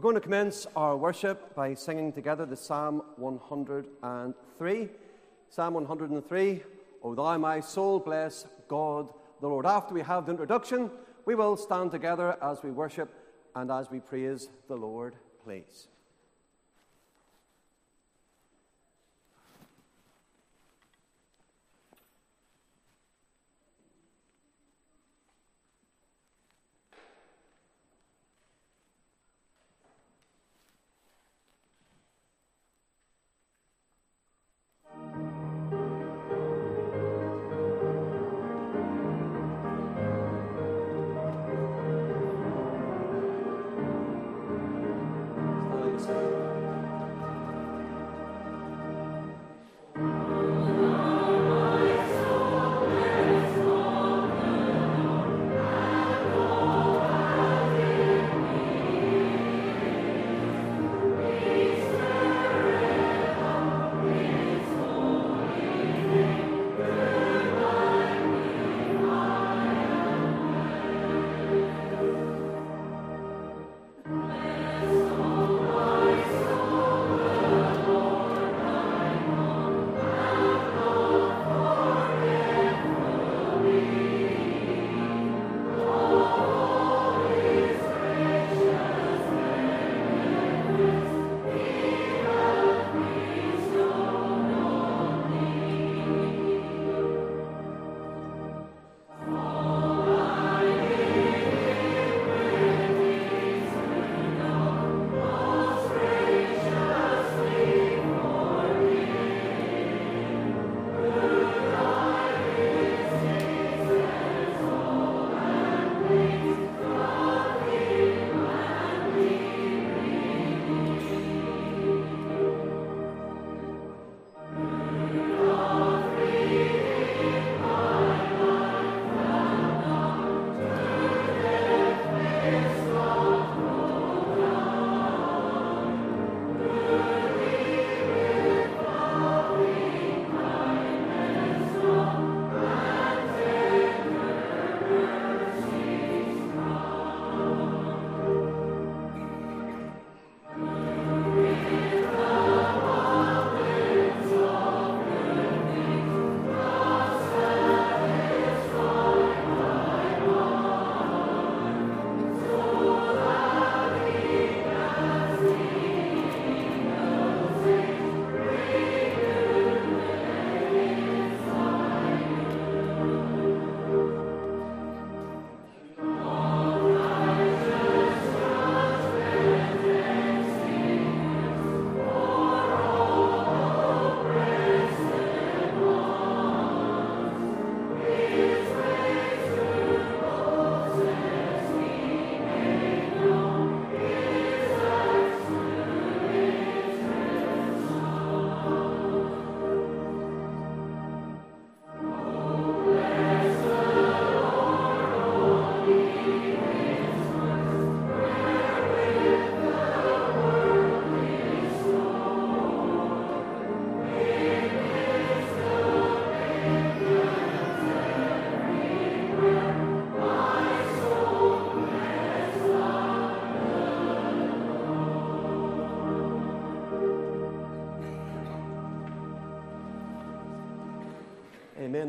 We're going to commence our worship by singing together the Psalm 103. Psalm 103, O thou my soul, bless God the Lord. After we have the introduction, we will stand together as we worship and as we praise the Lord, please.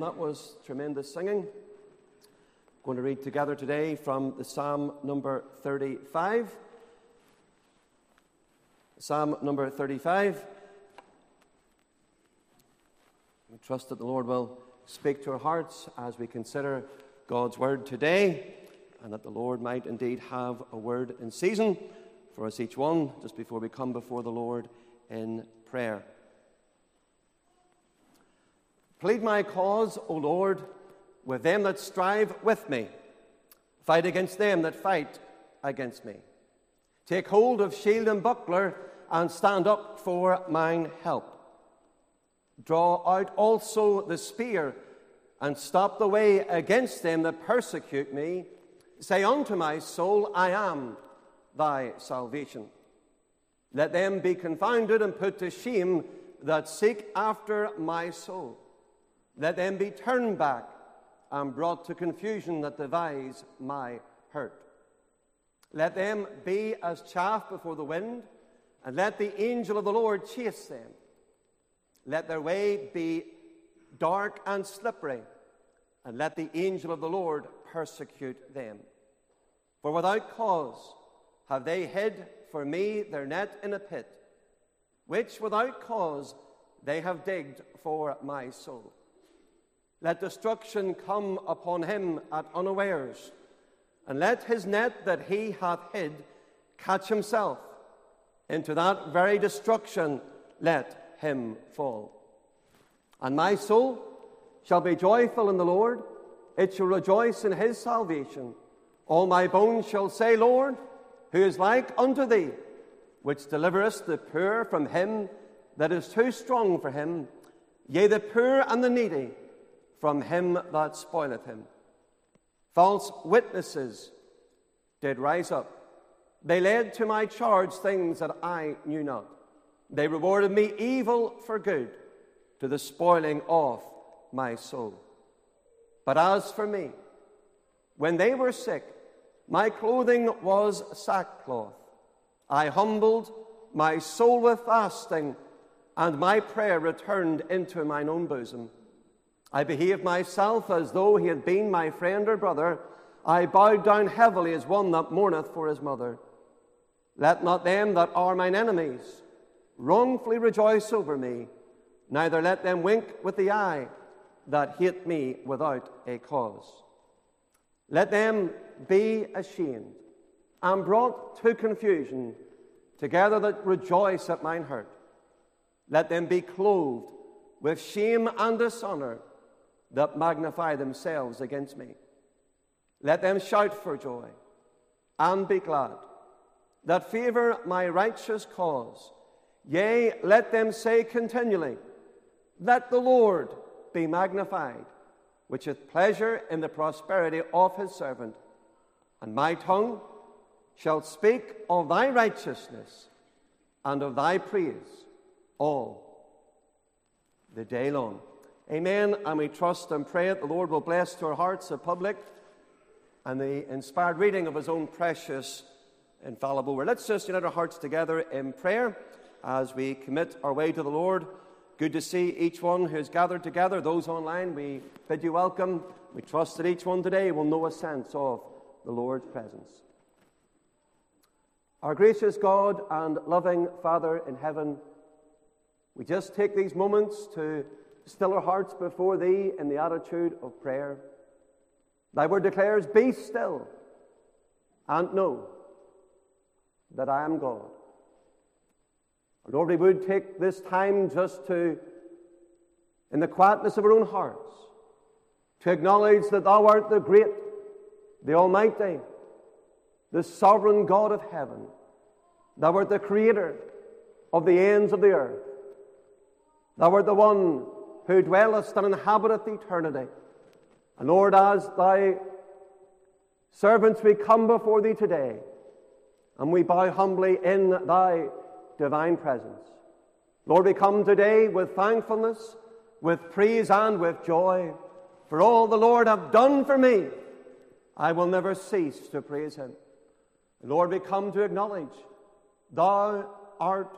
That was tremendous singing. I'm Going to read together today from the Psalm number 35. Psalm number 35. We trust that the Lord will speak to our hearts as we consider God's word today, and that the Lord might indeed have a word in season for us each one just before we come before the Lord in prayer. Plead my cause, O Lord, with them that strive with me. Fight against them that fight against me. Take hold of shield and buckler, and stand up for mine help. Draw out also the spear, and stop the way against them that persecute me. Say unto my soul, I am thy salvation. Let them be confounded and put to shame that seek after my soul. Let them be turned back and brought to confusion that devise my hurt. Let them be as chaff before the wind, and let the angel of the Lord chase them. Let their way be dark and slippery, and let the angel of the Lord persecute them. For without cause have they hid for me their net in a pit, which without cause they have digged for my soul. Let destruction come upon him at unawares, and let his net that he hath hid catch himself. Into that very destruction let him fall. And my soul shall be joyful in the Lord, it shall rejoice in his salvation. All my bones shall say, Lord, who is like unto thee, which deliverest the poor from him that is too strong for him, yea, the poor and the needy from him that spoileth him. False witnesses did rise up. They led to my charge things that I knew not. They rewarded me evil for good, to the spoiling of my soul. But as for me, when they were sick, my clothing was sackcloth. I humbled my soul with fasting, and my prayer returned into mine own bosom. I behaved myself as though he had been my friend or brother. I bowed down heavily as one that mourneth for his mother. Let not them that are mine enemies wrongfully rejoice over me, neither let them wink with the eye that hate me without a cause. Let them be ashamed and brought to confusion together that rejoice at mine hurt. Let them be clothed with shame and dishonor that magnify themselves against me. Let them shout for joy and be glad that favor my righteous cause. Yea, let them say continually, Let the Lord be magnified, which hath pleasure in the prosperity of his servant. And my tongue shall speak of thy righteousness and of thy praise all the day long. Amen. And we trust and pray that the Lord will bless to our hearts the public and the inspired reading of his own precious, infallible word. Let's just unite our hearts together in prayer as we commit our way to the Lord. Good to see each one who's gathered together. Those online, we bid you welcome. We trust that each one today will know a sense of the Lord's presence. Our gracious God and loving Father in heaven, we just take these moments to still our hearts before Thee in the attitude of prayer. Thy word declares, Be still and know that I am God. Lord, we would take this time just to, in the quietness of our own hearts, to acknowledge that Thou art the great, the Almighty, the sovereign God of heaven. Thou art the Creator of the ends of the earth. Thou art the one who dwellest and inhabiteth eternity. And Lord, as thy servants, we come before thee today, and we bow humbly in thy divine presence. Lord, we come today with thankfulness, with praise, and with joy for all the Lord have done for me. I will never cease to praise him. Lord, we come to acknowledge thou art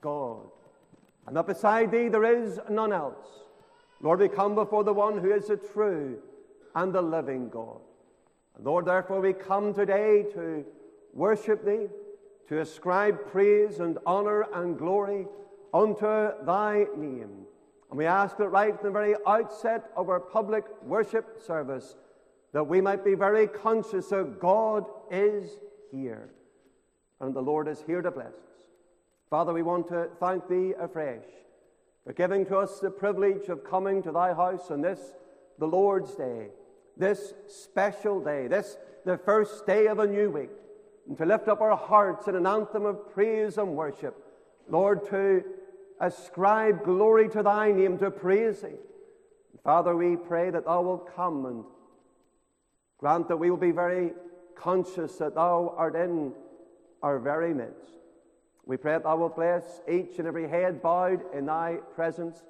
God, and that beside thee there is none else. Lord, we come before the one who is the true and the living God. And Lord, therefore, we come today to worship thee, to ascribe praise and honor and glory unto thy name. And we ask that right from the very outset of our public worship service, that we might be very conscious that God is here and the Lord is here to bless. Father, we want to thank thee afresh for giving to us the privilege of coming to thy house on this, the Lord's day, this special day, this, the first day of a new week, and to lift up our hearts in an anthem of praise and worship. Lord, to ascribe glory to thy name, to praise thee. Father, we pray that thou wilt come and grant that we will be very conscious that thou art in our very midst. We pray that thou wilt bless each and every head bowed in thy presence,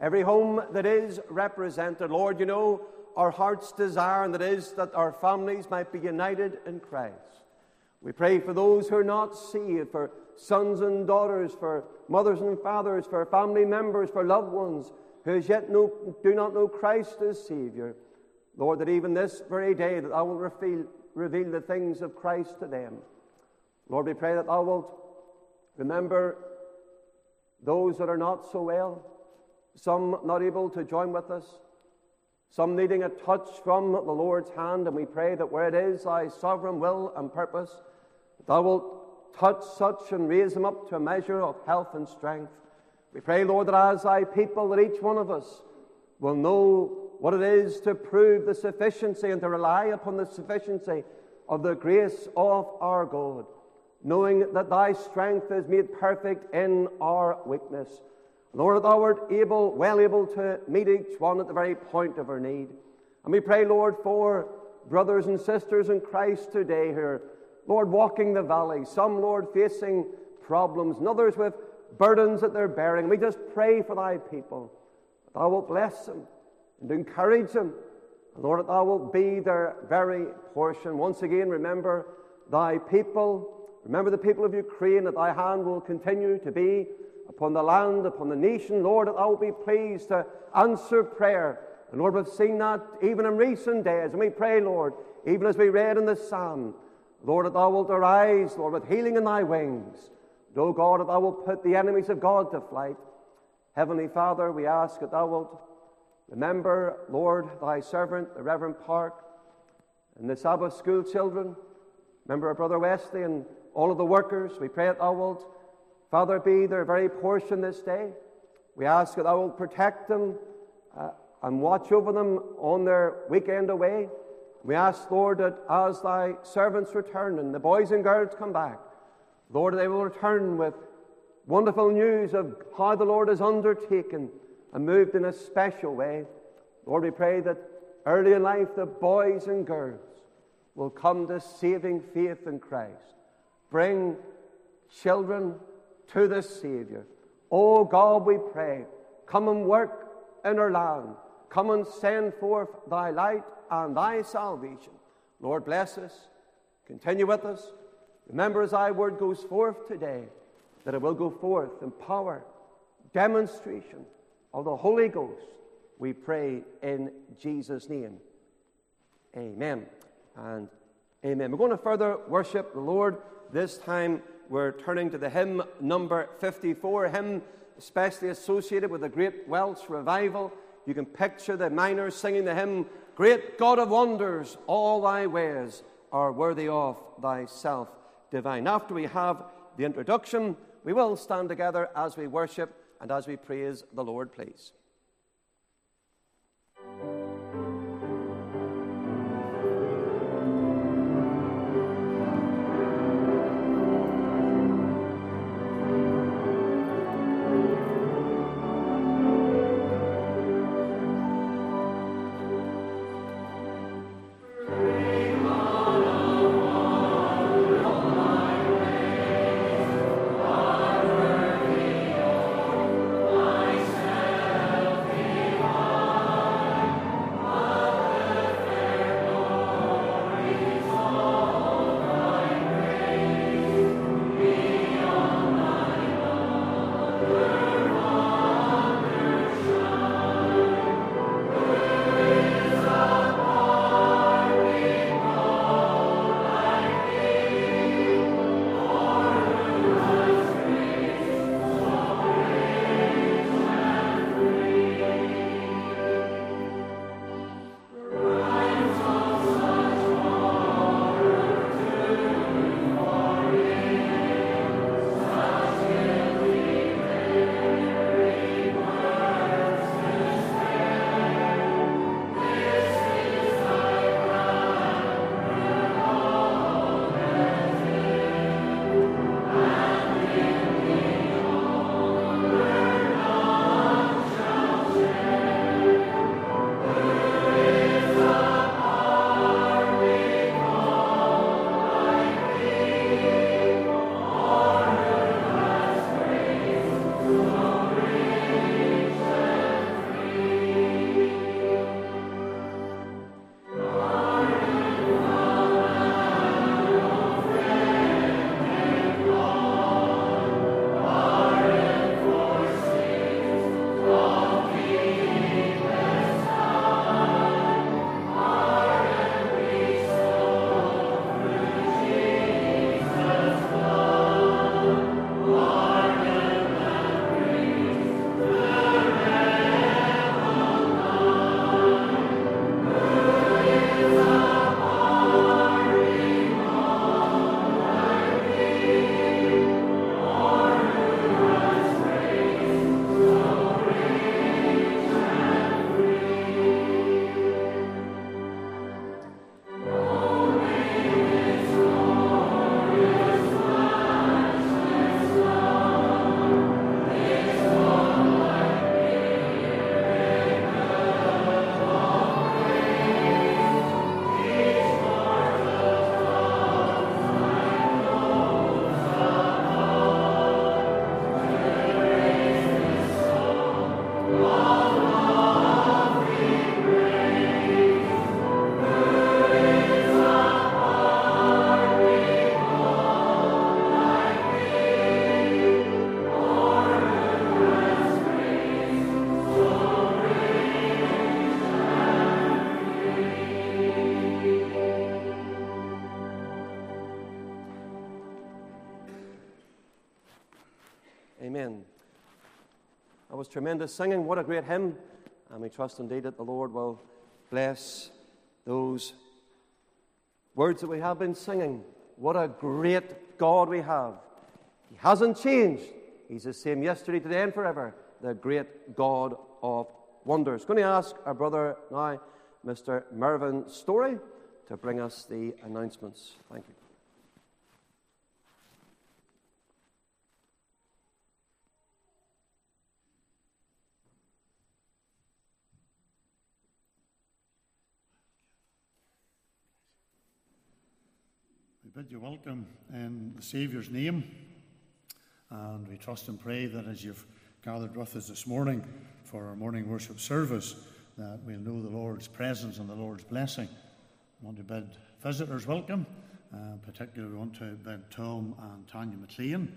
every home that is represented. Lord, you know our heart's desire, and that is that our families might be united in Christ. We pray for those who are not saved, for sons and daughters, for mothers and fathers, for family members, for loved ones who as yet know, do not know Christ as Savior. Lord, that even this very day that Thou wilt reveal, reveal the things of Christ to them. Lord, we pray that Thou wilt remember those that are not so well, some not able to join with us, some needing a touch from the Lord's hand, and we pray that where it is Thy sovereign will and purpose, Thou wilt touch such and raise them up to a measure of health and strength. We pray, Lord, that as Thy people, that each one of us will know what it is to prove the sufficiency and to rely upon the sufficiency of the grace of our God, knowing that Thy strength is made perfect in our weakness. Lord, Thou art able, well able to meet each one at the very point of our need. And we pray, Lord, for brothers and sisters in Christ today who are, Lord, walking the valley, some, Lord, facing problems, and others with burdens that they're bearing. We just pray for thy people. Thou wilt bless them and encourage them. Lord, that thou wilt be their very portion. Once again, remember thy people. Remember the people of Ukraine, that thy hand will continue to be upon the land, upon the nation. Lord, that thou wilt be pleased to answer prayer. And Lord, we've seen that even in recent days. And we pray, Lord, even as we read in the psalm, Lord, that thou wilt arise, Lord, with healing in thy wings. O God, that thou wilt put the enemies of God to flight. Heavenly Father, we ask that thou wilt remember, Lord, thy servant, the Reverend Park, and the Sabbath school children. Remember our brother Wesley and all of the workers. We pray that thou wilt, Father, be their very portion this day. We ask that thou wilt protect them uh, and watch over them on their weekend away. We ask, Lord, that as thy servants return and the boys and girls come back, Lord, they will return with wonderful news of how the Lord has undertaken and moved in a special way. Lord, we pray that early in life the boys and girls will come to saving faith in Christ. Bring children to the Savior. Oh God, we pray, come and work in our land. Come and send forth thy light and thy salvation. Lord, bless us. Continue with us. Remember, as thy word goes forth today, that it will go forth in power, demonstration of the Holy Ghost. We pray in Jesus' name. Amen. And amen. We're going to further worship the Lord. This time we're turning to the hymn number 54, hymn especially associated with the great Welsh revival. You can picture the miners singing the hymn, Great God of wonders, all thy ways are worthy of thyself divine. After we have the introduction, we will stand together as we worship and as we praise the Lord, please. Tremendous singing. What a great hymn. And we trust indeed that the Lord will bless those words that we have been singing. What a great God we have. He hasn't changed. He's the same yesterday, today, and forever. The great God of wonders. Going to ask our brother now, Mr. Mervyn Story, to bring us the announcements. Thank you. Bid you welcome in the Saviour's name. And we trust and pray that as you've gathered with us this morning for our morning worship service, that we'll know the Lord's presence and the Lord's blessing. I want to bid visitors welcome. Uh, particularly, we want to bid Tom and Tanya McLean.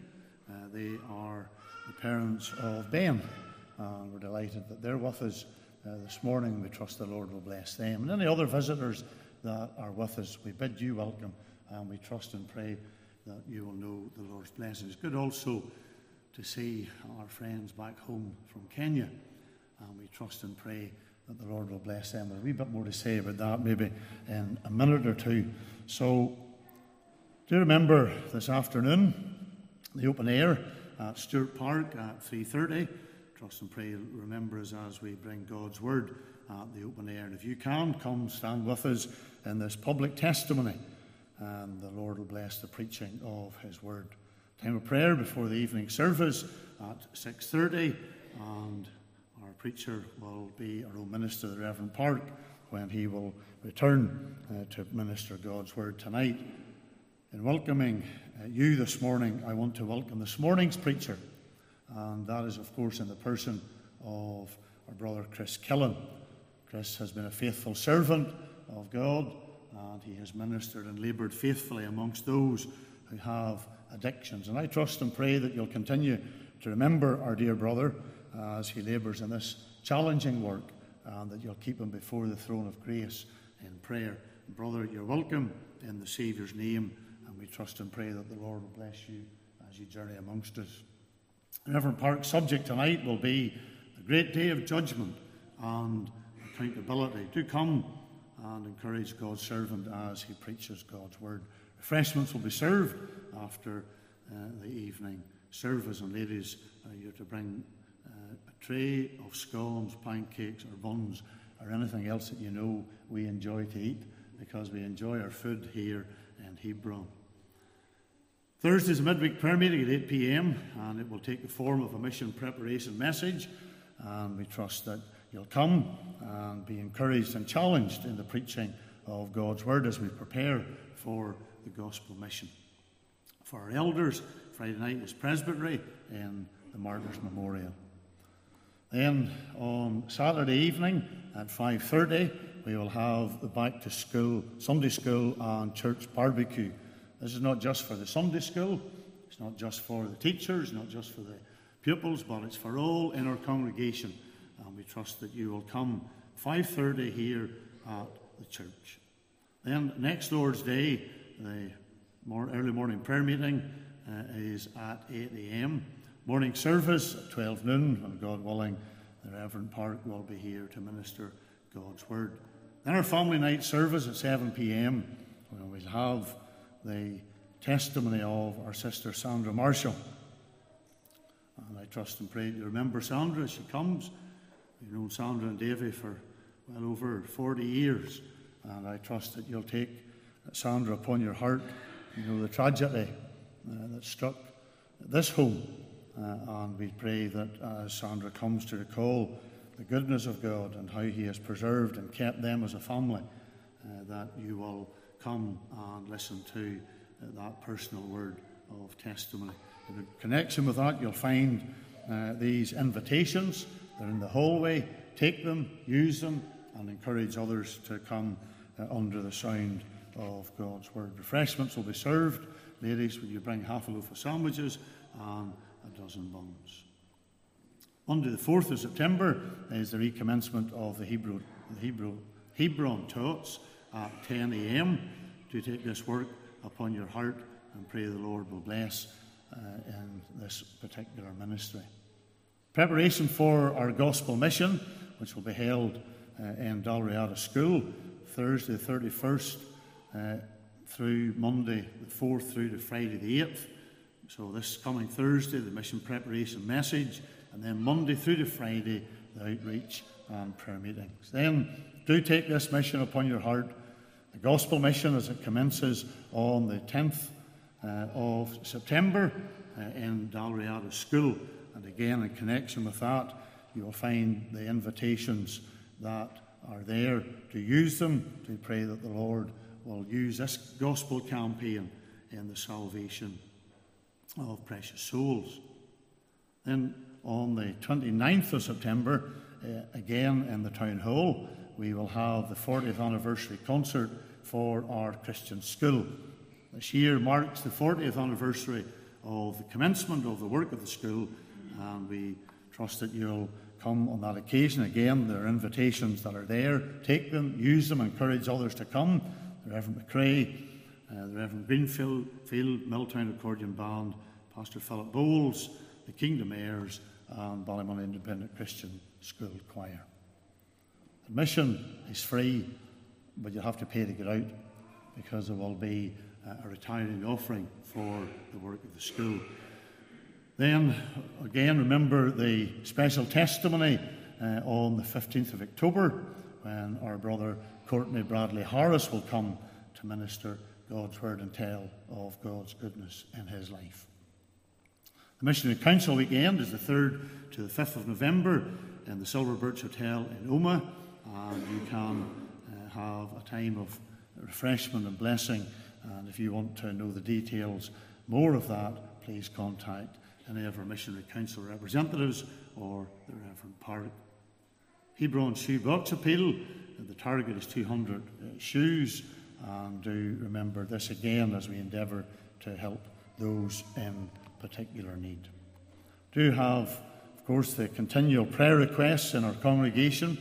Uh, they are the parents of Ben. And we're delighted that they're with us uh, this morning. We trust the Lord will bless them. And any other visitors that are with us, we bid you welcome and we trust and pray that you will know the Lord's blessings. It's good also to see our friends back home from Kenya, and we trust and pray that the Lord will bless them. There's a wee bit more to say about that maybe in a minute or two. So, do remember this afternoon the open air at Stewart Park at 3:30. Trust and pray remember us as we bring God's word at the open air. And if you can, come stand with us in this public testimony and the Lord will bless the preaching of His Word. Time of prayer before the evening service at 6.30 and our preacher will be our own minister, the Reverend Park, when he will return uh, to minister God's Word tonight. In welcoming uh, you this morning, I want to welcome this morning's preacher, and that is, of course, in the person of our brother Chris Killen. Chris has been a faithful servant of God and he has ministered and laboured faithfully amongst those who have addictions. And I trust and pray that you'll continue to remember our dear brother as he labours in this challenging work and that you'll keep him before the throne of grace in prayer. Brother, you're welcome in the Saviour's name, and we trust and pray that the Lord will bless you as you journey amongst us. Reverend Park's subject tonight will be the great day of judgment and accountability. Do come and encourage God's servant as he preaches God's word. Refreshments will be served after uh, the evening service, and ladies, uh, you're to bring uh, a tray of scones, pancakes, or buns, or anything else that you know we enjoy to eat, because we enjoy our food here in Hebron. Thursday is a midweek prayer meeting at 8 pm, and it will take the form of a mission preparation message, and we trust that you'll come and be encouraged and challenged in the preaching of God's Word as we prepare for the gospel mission. For our elders, Friday night is Presbytery in the Martyrs Memorial. Then on Saturday evening at 5:30, we will have the back to school, Sunday school and church barbecue. This is not just for the Sunday school, it's not just for the teachers, not just for the pupils, but it's for all in our congregation and we trust that you will come 5.30 here at the church. Then next Lord's Day, the more early morning prayer meeting uh, is at 8 a.m. Morning service at 12 noon, and God willing, the Reverend Park will be here to minister God's Word. Then our family night service at 7 p.m., we'll have the testimony of our sister Sandra Marshall. And I trust and pray you remember Sandra as she comes. We've known Sandra and Davy for well over 40 years, and I trust that you'll take Sandra upon your heart. You know the tragedy uh, that struck this home, uh, and we pray that as Sandra comes to recall the goodness of God and how He has preserved and kept them as a family, uh, that you will come and listen to that personal word of testimony. In connection with that, you'll find uh, these invitations. They're in the hallway. Take them, use them, and encourage others to come uh, under the sound of God's word. Refreshments will be served. Ladies, will you bring half a loaf of sandwiches and a dozen buns? Monday, the 4th of September, is the recommencement of the Hebrew, the Hebrew, Hebron Tots at 10 a.m. to take this work upon your heart and pray the Lord will bless uh, in this particular ministry. Preparation for our gospel mission, which will be held uh, in Dalriada School Thursday the 31st uh, through Monday the 4th through to Friday the 8th. So this coming Thursday, the mission preparation message, and then Monday through to Friday, the outreach and prayer meetings. Then do take this mission upon your heart. The gospel mission as it commences on the 10th uh, of September uh, in Dalriada School. And again, in connection with that, you will find the invitations that are there to use them to pray that the Lord will use this gospel campaign in the salvation of precious souls. Then on the 29th of September, uh, again in the town hall, we will have the 40th anniversary concert for our Christian school. This year marks the 40th anniversary of the commencement of the work of the school and we trust that you'll come on that occasion. Again, there are invitations that are there. Take them, use them, encourage others to come. The Reverend McCrae, uh, the Reverend Greenfield, Field, Milltown Accordion Band, Pastor Philip Bowles, the Kingdom Heirs, and Ballymoney Independent Christian School Choir. Admission is free, but you'll have to pay to get out because there will be a retiring offering for the work of the school. Then, again, remember the special testimony uh, on the 15th of October when our brother Courtney Bradley Harris will come to minister God's word and tell of God's goodness in his life. The Missionary Council weekend is the 3rd to the 5th of November in the Silver Birch Hotel in Omagh, and you can uh, have a time of refreshment and blessing. And if you want to know the details, more of that, please contact any of our missionary council representatives or the Reverend Park. Hebron Shoe Box Appeal, the target is 200 uh, shoes, and do remember this again as we endeavour to help those in particular need. Do have, of course, the continual prayer requests in our congregation,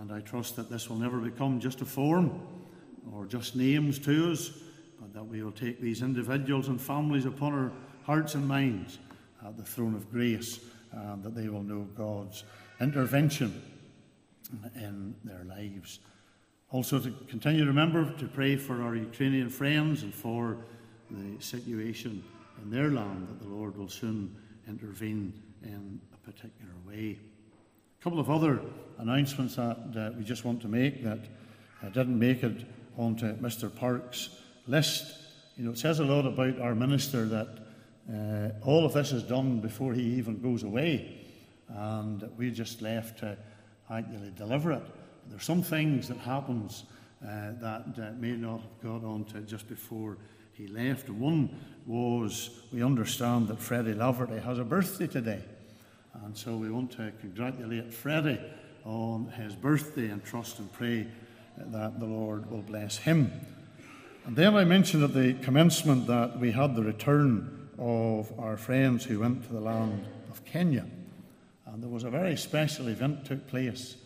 and I trust that this will never become just a form or just names to us, but that we will take these individuals and families upon our hearts and minds at the throne of grace, and that they will know God's intervention in their lives. Also, to continue to remember to pray for our Ukrainian friends and for the situation in their land, that the Lord will soon intervene in a particular way. A couple of other announcements that uh, we just want to make that uh, didn't make it onto Mr. Park's list. You know, it says a lot about our minister that uh, all of this is done before he even goes away, and we're just left to actually deliver it. There's some things that happens uh, that uh, may not have got on to just before he left. One was we understand that Freddie Laverty has a birthday today, and so we want to congratulate Freddie on his birthday and trust and pray that the Lord will bless him. And then I mentioned at the commencement that we had the return of our friends who went to the land of Kenya. And there was a very special event took place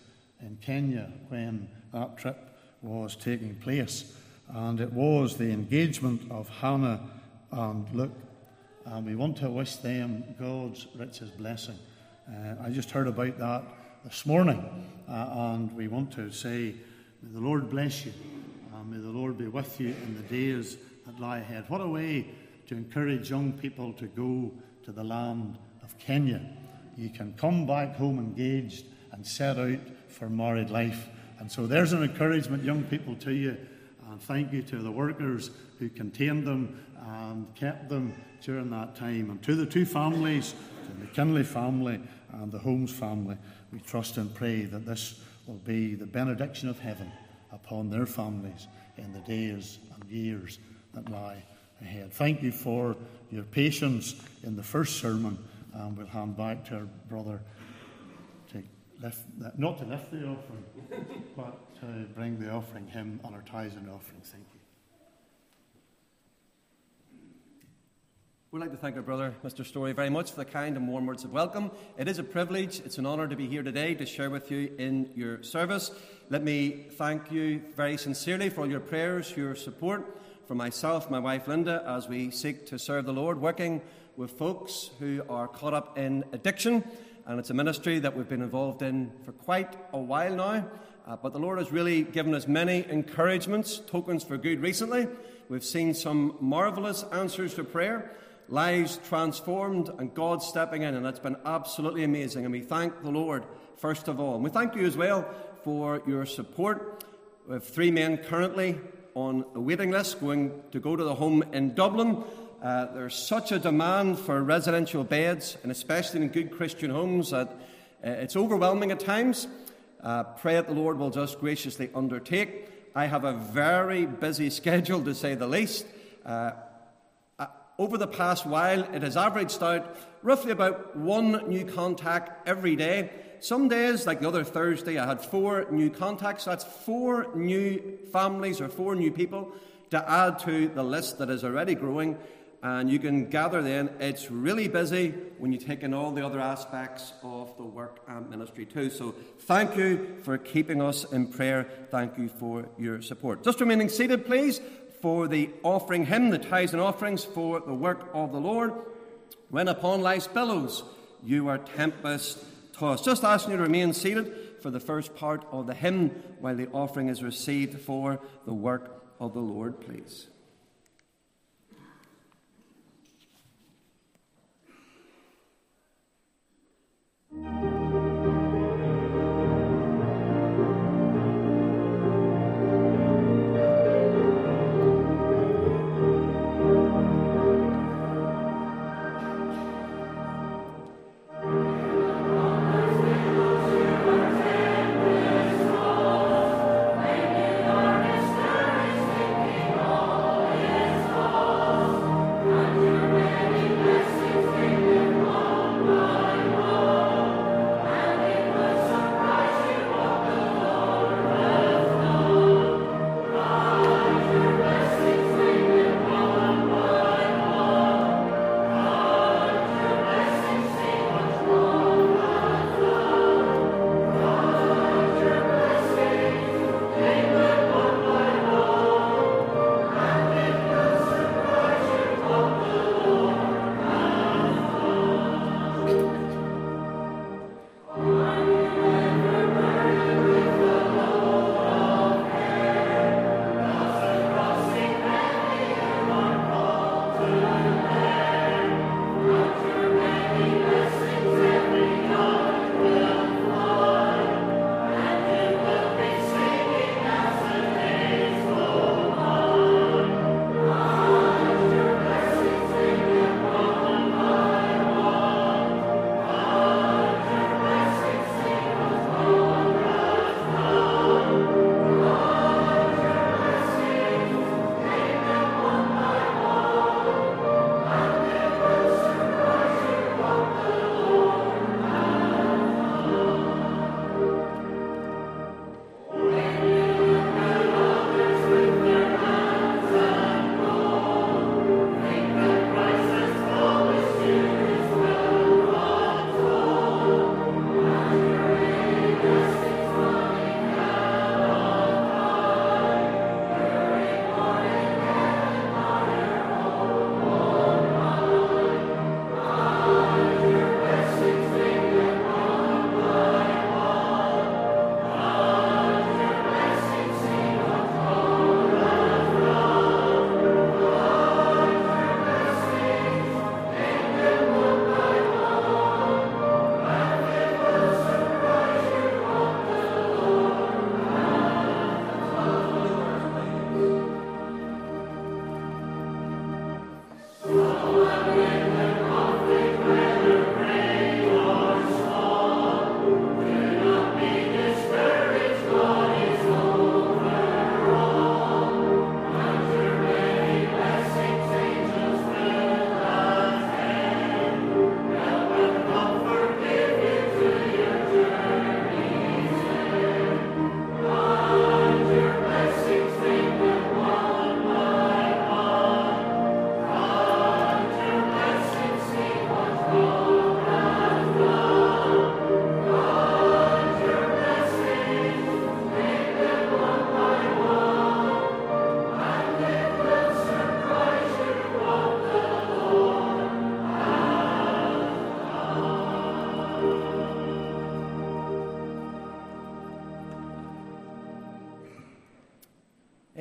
in Kenya when that trip was taking place. And it was the engagement of Hannah and Luke. And we want to wish them God's richest blessing. Uh, I just heard about that this morning. Uh, and we want to say, May the Lord bless you. And may the Lord be with you in the days that lie ahead. What a way to encourage young people to go to the land of Kenya. You can come back home engaged and set out for married life. And so there's an encouragement, young people, to you. And thank you to the workers who contained them and kept them during that time. And to the two families, the McKinley family and the Holmes family, we trust and pray that this will be the benediction of heaven upon their families in the days and years that lie ahead. Thank you for your patience in the first sermon, and we'll hand back to our brother to lift, not to lift the offering, but to bring the offering, him on our tithes and offerings. Thank you. We'd like to thank our brother, Mr. Story, very much for the kind and warm words of welcome. It is a privilege, it's an honour to be here today to share with you in your service. Let me thank you very sincerely for all your prayers, your support for myself, my wife Linda, as we seek to serve the Lord, working with folks who are caught up in addiction and it's a ministry that we've been involved in for quite a while now. Uh, but the Lord has really given us many encouragements, tokens for good recently. We've seen some marvelous answers to prayer, lives transformed, and God stepping in, and it's been absolutely amazing. And we thank the Lord, first of all. And we thank you as well for your support. We have three men currently on a waiting list going to go to the home in Dublin. Uh, there's such a demand for residential beds, and especially in good Christian homes, that uh, it's overwhelming at times. Uh, pray that the Lord will just graciously undertake. I have a very busy schedule, to say the least. Uh, uh, over the past while, it has averaged out roughly about one new contact every day. Some days, like the other Thursday, I had four new contacts. That's four new families or four new people to add to the list that is already growing. And you can gather then, it's really busy when you take in all the other aspects of the work and ministry too. So thank you for keeping us in prayer. Thank you for your support. Just remaining seated, please, for the offering hymn, the tithes and offerings for the work of the Lord. When upon life's billows you are tempest tossed. Just asking you to remain seated for the first part of the hymn while the offering is received for the work of the Lord, please.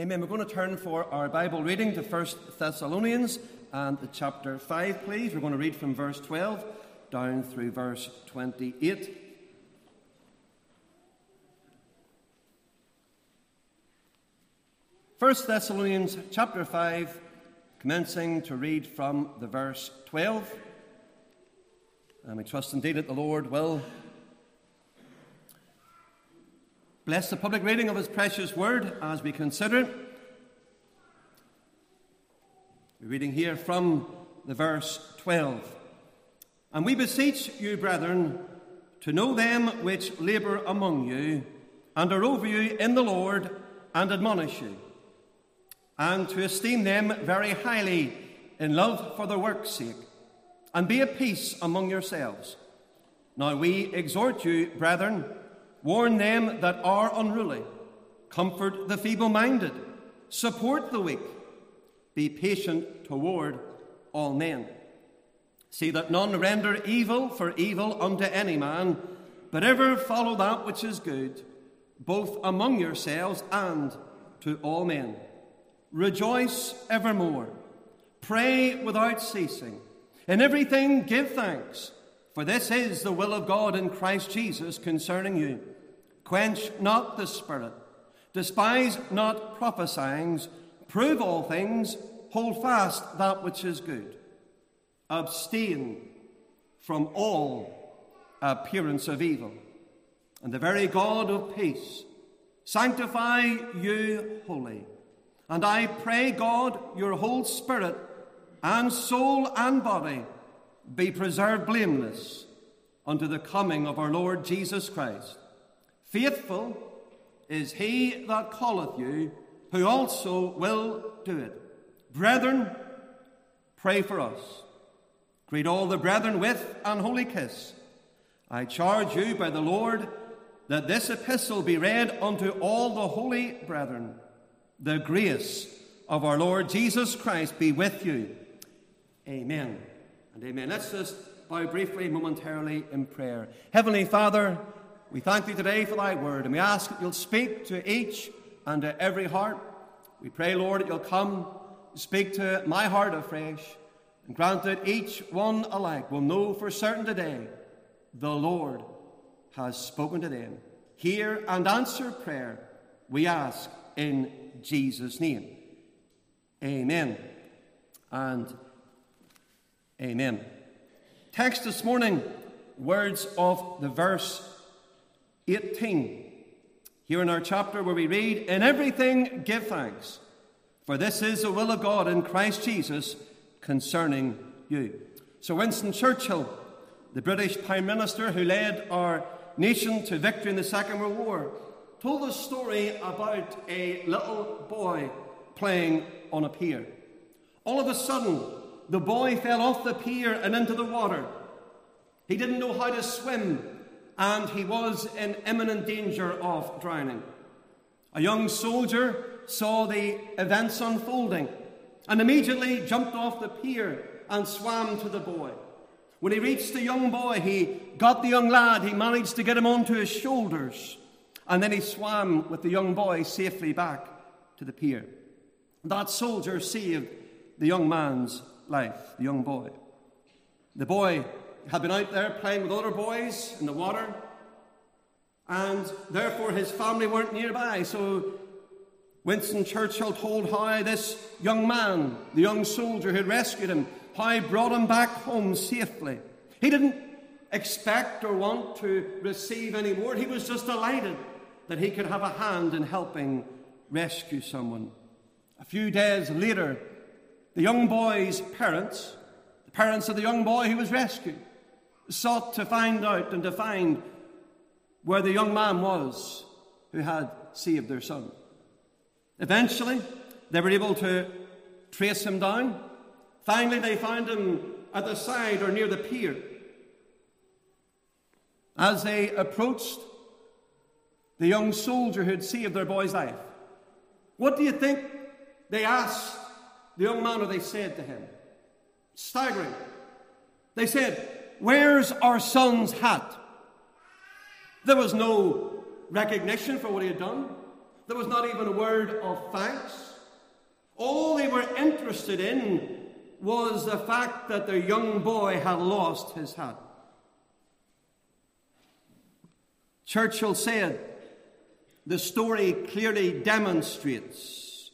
Amen. We're going to turn for our Bible reading to 1 Thessalonians and chapter 5, please. We're going to read from verse 12 down through verse 28. First Thessalonians chapter 5, commencing to read from the verse 12. And we trust indeed that the Lord will Bless the public reading of His precious word as we consider it. We're reading here from the verse 12. And we beseech you, brethren, to know them which labour among you and are over you in the Lord and admonish you, and to esteem them very highly in love for their work's sake, and be at peace among yourselves. Now we exhort you, brethren, Warn them that are unruly. Comfort the feeble minded. Support the weak. Be patient toward all men. See that none render evil for evil unto any man, but ever follow that which is good, both among yourselves and to all men. Rejoice evermore. Pray without ceasing. In everything give thanks, for this is the will of God in Christ Jesus concerning you. Quench not the spirit. Despise not prophesying. Prove all things. Hold fast that which is good. Abstain from all appearance of evil. And the very God of peace sanctify you wholly. And I pray, God, your whole spirit and soul and body be preserved blameless unto the coming of our Lord Jesus Christ. Faithful is he that calleth you, who also will do it. Brethren, pray for us. Greet all the brethren with an holy kiss. I charge you by the Lord that this epistle be read unto all the holy brethren. The grace of our Lord Jesus Christ be with you. Amen and amen. Let's just bow briefly, momentarily in prayer. Heavenly Father, we thank thee today for thy word, and we ask that you'll speak to each and to every heart. We pray, Lord, that you'll come speak to my heart afresh, and grant that each one alike will know for certain today the Lord has spoken to them. Hear and answer prayer, we ask in Jesus' name. Amen and amen. Text this morning, words of the verse 18. Here in our chapter where we read, In everything give thanks, for this is the will of God in Christ Jesus concerning you. Sir Winston Churchill, the British Prime Minister who led our nation to victory in the Second World War, told a story about a little boy playing on a pier. All of a sudden, the boy fell off the pier and into the water. He didn't know how to swim and he was in imminent danger of drowning. A young soldier saw the events unfolding and immediately jumped off the pier and swam to the boy. When he reached the young boy, he got the young lad, he managed to get him onto his shoulders, and then he swam with the young boy safely back to the pier. That soldier saved the young man's life, the young boy. The boy had been out there playing with other boys in the water, and therefore his family weren't nearby. So Winston Churchill told how this young man, the young soldier who had rescued him, how he brought him back home safely. He didn't expect or want to receive any more. He was just delighted that he could have a hand in helping rescue someone. A few days later, the young boy's parents, the parents of the young boy who was rescued, sought to find out and to find where the young man was who had saved their son. Eventually, they were able to trace him down. Finally, they found him at the side or near the pier. As they approached the young soldier who had saved their boy's life, what do you think they asked the young man or they said to him? Staggering. They said, Where's our son's hat? There was no recognition for what he had done. There was not even a word of thanks. All they were interested in was the fact that their young boy had lost his hat. Churchill said, the story clearly demonstrates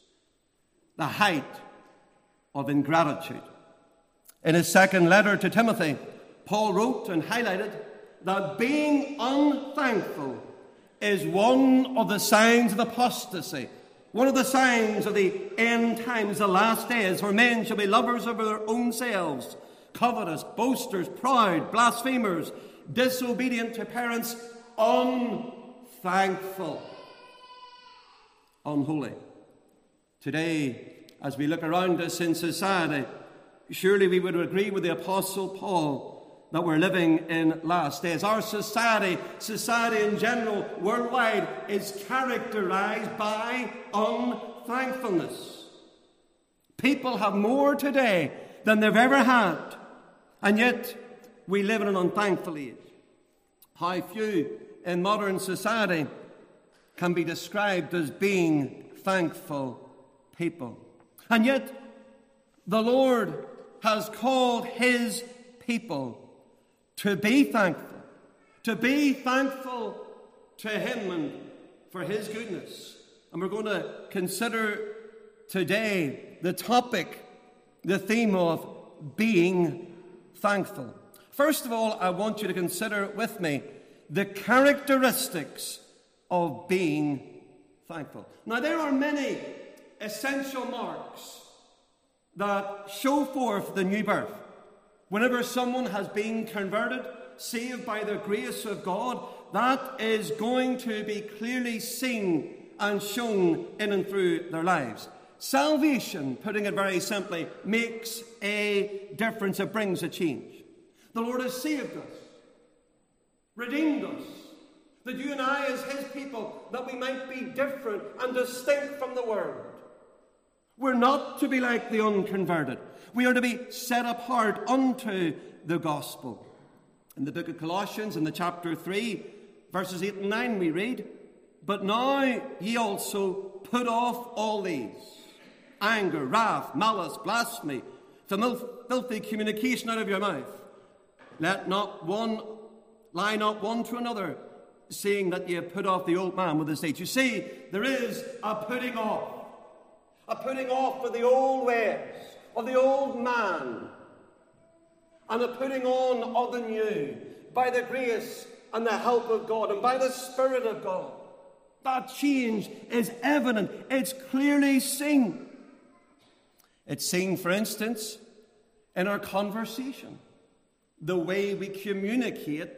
the height of ingratitude. In his second letter to Timothy, Paul wrote and highlighted that being unthankful is one of the signs of apostasy, one of the signs of the end times, the last days, where men shall be lovers of their own selves, covetous, boasters, proud, blasphemers, disobedient to parents, unthankful, unholy. Today, as we look around us in society, surely we would agree with the Apostle Paul that we're living in last days. Our society, society in general, worldwide, is characterized by unthankfulness. People have more today than they've ever had, and yet we live in an unthankful age. How few in modern society can be described as being thankful people. And yet, the Lord has called His people to be thankful, to be thankful to Him and for His goodness. And we're going to consider today the topic, the theme of being thankful. First of all, I want you to consider with me the characteristics of being thankful. Now, there are many essential marks that show forth the new birth. Whenever someone has been converted, saved by the grace of God, that is going to be clearly seen and shown in and through their lives. Salvation, putting it very simply, makes a difference. It brings a change. The Lord has saved us, redeemed us, that you and I, as His people, that we might be different and distinct from the world. We're not to be like the unconverted. We are to be set apart unto the gospel. In the book of Colossians, in the chapter 3, verses 8 and 9, we read, But now ye also put off all these anger, wrath, malice, blasphemy, filthy communication out of your mouth. Let not one lie not one to another, seeing that ye have put off the old man with his deeds. You see, there is a putting off, a putting off of the old ways of the old man and the putting on of the new by the grace and the help of God and by the Spirit of God. That change is evident, it's clearly seen. It's seen, for instance, in our conversation. The way we communicate,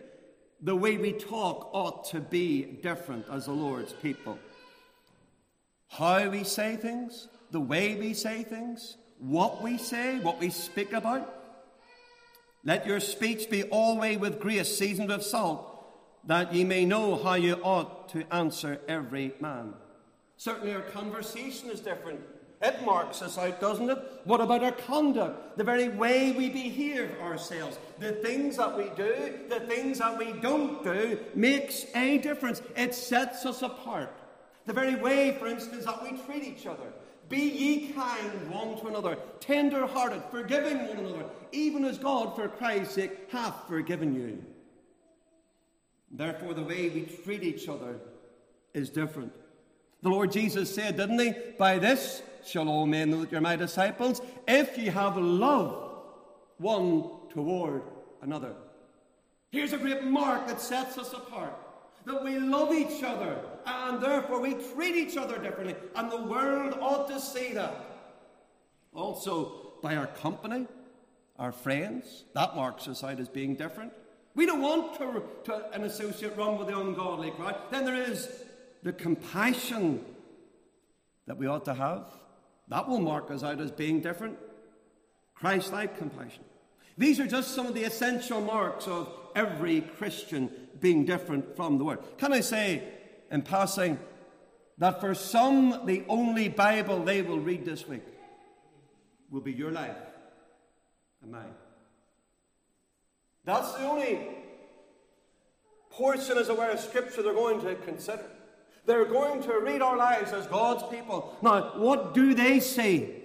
the way we talk ought to be different as the Lord's people. How we say things, the way we say things, what we say, what we speak about. Let your speech be always with grace, seasoned with salt, that ye may know how you ought to answer every man. Certainly, our conversation is different. It marks us out, doesn't it? What about our conduct? The very way we behave ourselves, the things that we do, the things that we don't do, makes a difference. It sets us apart. The very way, for instance, that we treat each other, be ye kind one to another, tender hearted, forgiving one another, even as God, for Christ's sake, hath forgiven you. Therefore, the way we treat each other is different. The Lord Jesus said, didn't he? By this shall all men know that you're my disciples, if ye have love one toward another. Here's a great mark that sets us apart that we love each other and therefore we treat each other differently. And the world ought to see that. Also, by our company, our friends, that marks us out as being different. We don't want to, to an associate run with the ungodly crowd. Then there is the compassion that we ought to have. That will mark us out as being different. Christ like compassion. These are just some of the essential marks of every Christian being different from the world. Can I say, in passing, that for some, the only Bible they will read this week will be your life and mine. That's the only portion, as it were, of Scripture they're going to consider. They're going to read our lives as God's people. Now, what do they see?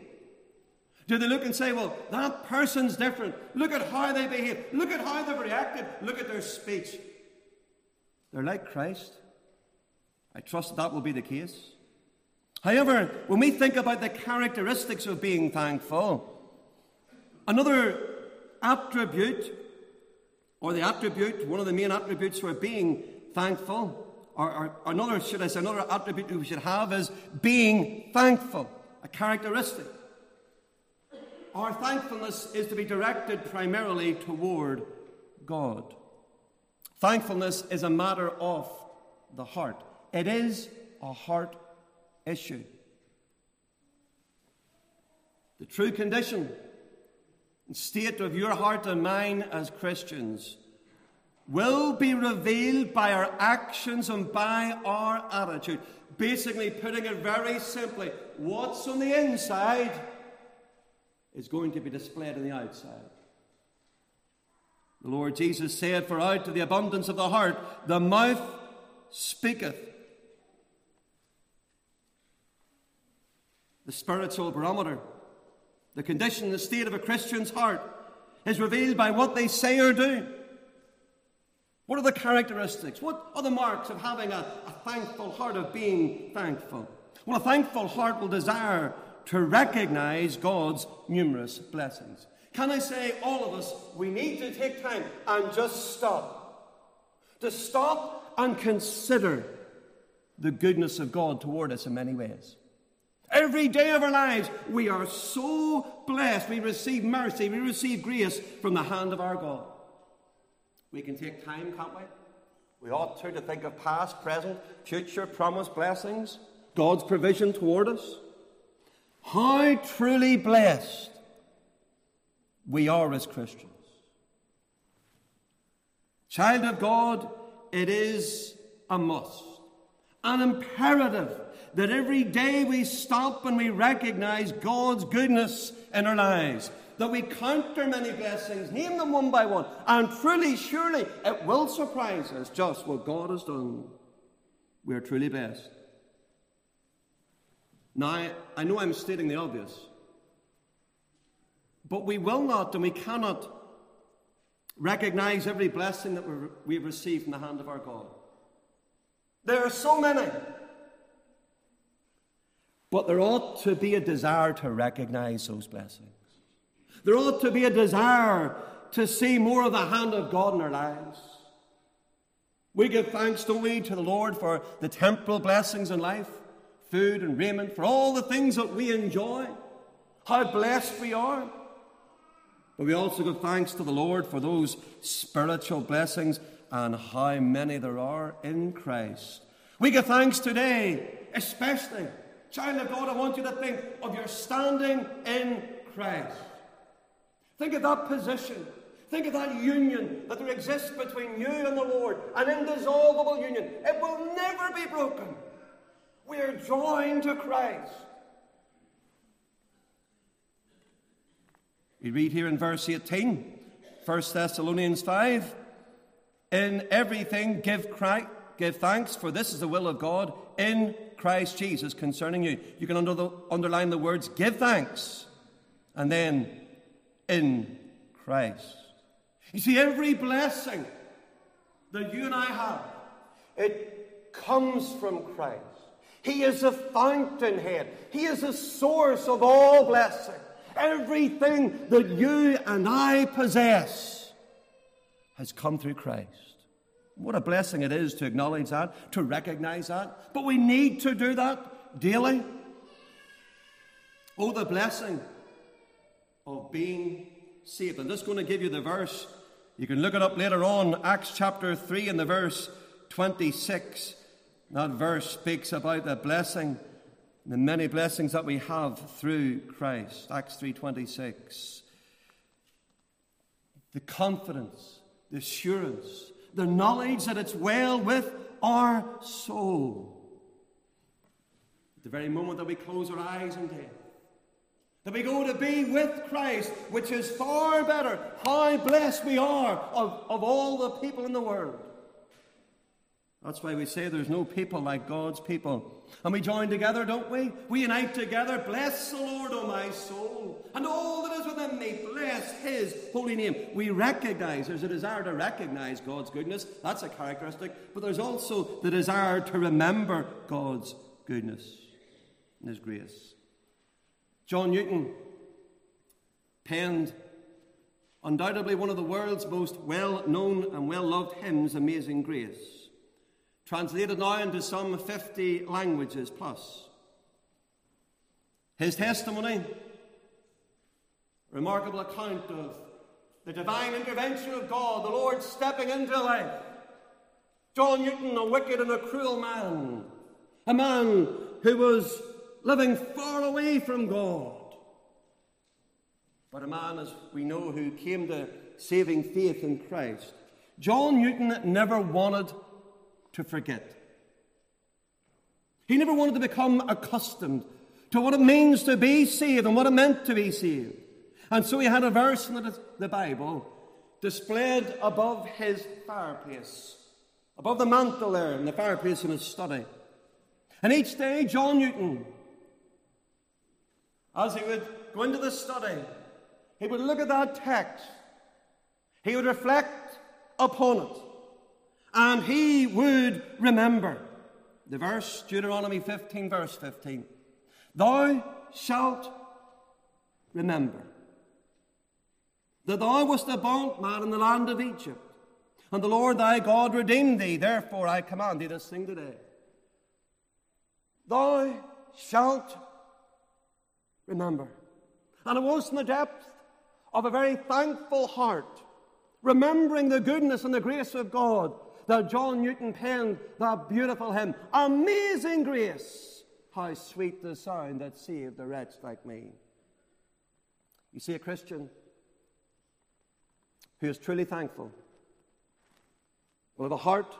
Do they look and say, well, that person's different? Look at how they behave. Look at how they've reacted. Look at their speech. They're like Christ. I trust that will be the case. However, when we think about the characteristics of being thankful, another attribute, or the attribute, one of the main attributes for being thankful, or, or another, should I say, another attribute we should have is being thankful, a characteristic. Our thankfulness is to be directed primarily toward God. Thankfulness is a matter of the heart. It is a heart issue. The true condition and state of your heart and mine as Christians will be revealed by our actions and by our attitude. Basically, putting it very simply, what's on the inside is going to be displayed on the outside. The Lord Jesus said, For out of the abundance of the heart the mouth speaketh. The spiritual barometer, the condition, the state of a Christian's heart, is revealed by what they say or do. What are the characteristics? What are the marks of having a, a thankful heart, of being thankful? Well, a thankful heart will desire to recognize God's numerous blessings. Can I say, all of us, we need to take time and just stop. To stop and consider the goodness of God toward us in many ways. Every day of our lives, we are so blessed. We receive mercy, we receive grace from the hand of our God. We can take time, can't we? We ought to, to think of past, present, future promised blessings, God's provision toward us. How truly blessed we are as Christians. Child of God, it is a must, an imperative that every day we stop and we recognize God's goodness in our lives, that we count our many blessings, name them one by one, and truly, surely, it will surprise us just what God has done. We are truly blessed. Now, I know I'm stating the obvious, but we will not and we cannot recognize every blessing that we've received in the hand of our God. There are so many. But there ought to be a desire to recognize those blessings. There ought to be a desire to see more of the hand of God in our lives. We give thanks, don't we, to the Lord for the temporal blessings in life, food and raiment, for all the things that we enjoy, how blessed we are. But we also give thanks to the Lord for those spiritual blessings and how many there are in Christ. We give thanks today, especially, child of God, I want you to think of your standing in Christ. Think of that position. Think of that union that there exists between you and the Lord, an indissoluble union. It will never be broken. We are joined to Christ. We read here in verse 18, 1 Thessalonians 5 In everything give, Christ, give thanks, for this is the will of God in Christ Jesus concerning you. You can under the, underline the words give thanks and then in Christ. You see, every blessing that you and I have, it comes from Christ. He is a fountainhead. He is the source of all blessing. Everything that you and I possess has come through Christ. What a blessing it is to acknowledge that, to recognize that. But we need to do that daily. Oh, the blessing of being saved. I'm just going to give you the verse. You can look it up later on, Acts chapter 3 and the verse 26. That verse speaks about the blessing the many blessings that we have through Christ. Acts 3:26. The confidence, the assurance, the knowledge that it's well with our soul. At the very moment that we close our eyes in death, that we go to be with Christ, which is far better. How blessed we are of, of all the people in the world. That's why we say there's no people like God's people. And we join together, don't we? We unite together. Bless the Lord, O my soul, and all that is within me. Bless his holy name. We recognize, there's a desire to recognize God's goodness. That's a characteristic. But there's also the desire to remember God's goodness and his grace. John Newton penned undoubtedly one of the world's most well known and well loved hymns, Amazing Grace translated now into some 50 languages plus. His testimony, remarkable account of the divine intervention of God, the Lord stepping into life. John Newton, a wicked and a cruel man, a man who was living far away from God, but a man, as we know, who came to saving faith in Christ. John Newton never wanted to forget. He never wanted to become accustomed to what it means to be saved and what it meant to be saved. And so he had a verse in the, Bible displayed above his fireplace, above the mantel there in the fireplace in his study. And each day, John Newton, as he would go into the study, he would look at that text, he would reflect upon it. And he would remember. The verse, Deuteronomy 15, verse 15. Thou shalt remember that thou wast a bondman in the land of Egypt, and the Lord thy God redeemed thee. Therefore I command thee this thing today. Thou shalt remember. And it was in the depth of a very thankful heart, remembering the goodness and the grace of God that John Newton penned that beautiful hymn, Amazing Grace, how sweet the sound that saved a wretch like me. You see, a Christian who is truly thankful will have a heart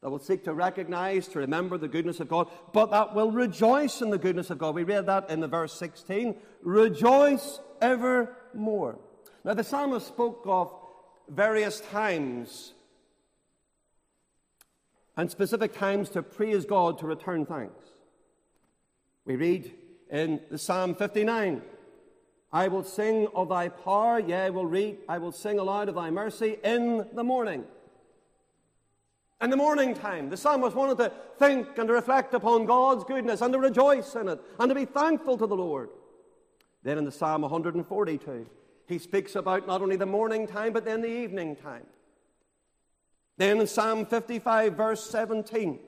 that will seek to recognize, to remember the goodness of God, but that will rejoice in the goodness of God. We read that in the verse 16. Rejoice evermore. Now, the psalmist spoke of various times and specific times to praise God, to return thanks. We read in the Psalm 59 I will sing of thy power, yea, I will read, I will sing aloud of thy mercy in the morning. In the morning time, the psalmist wanted to think and to reflect upon God's goodness and to rejoice in it and to be thankful to the Lord. Then in the Psalm 142, he speaks about not only the morning time, but then the evening time. Then in Psalm 55, verse 17,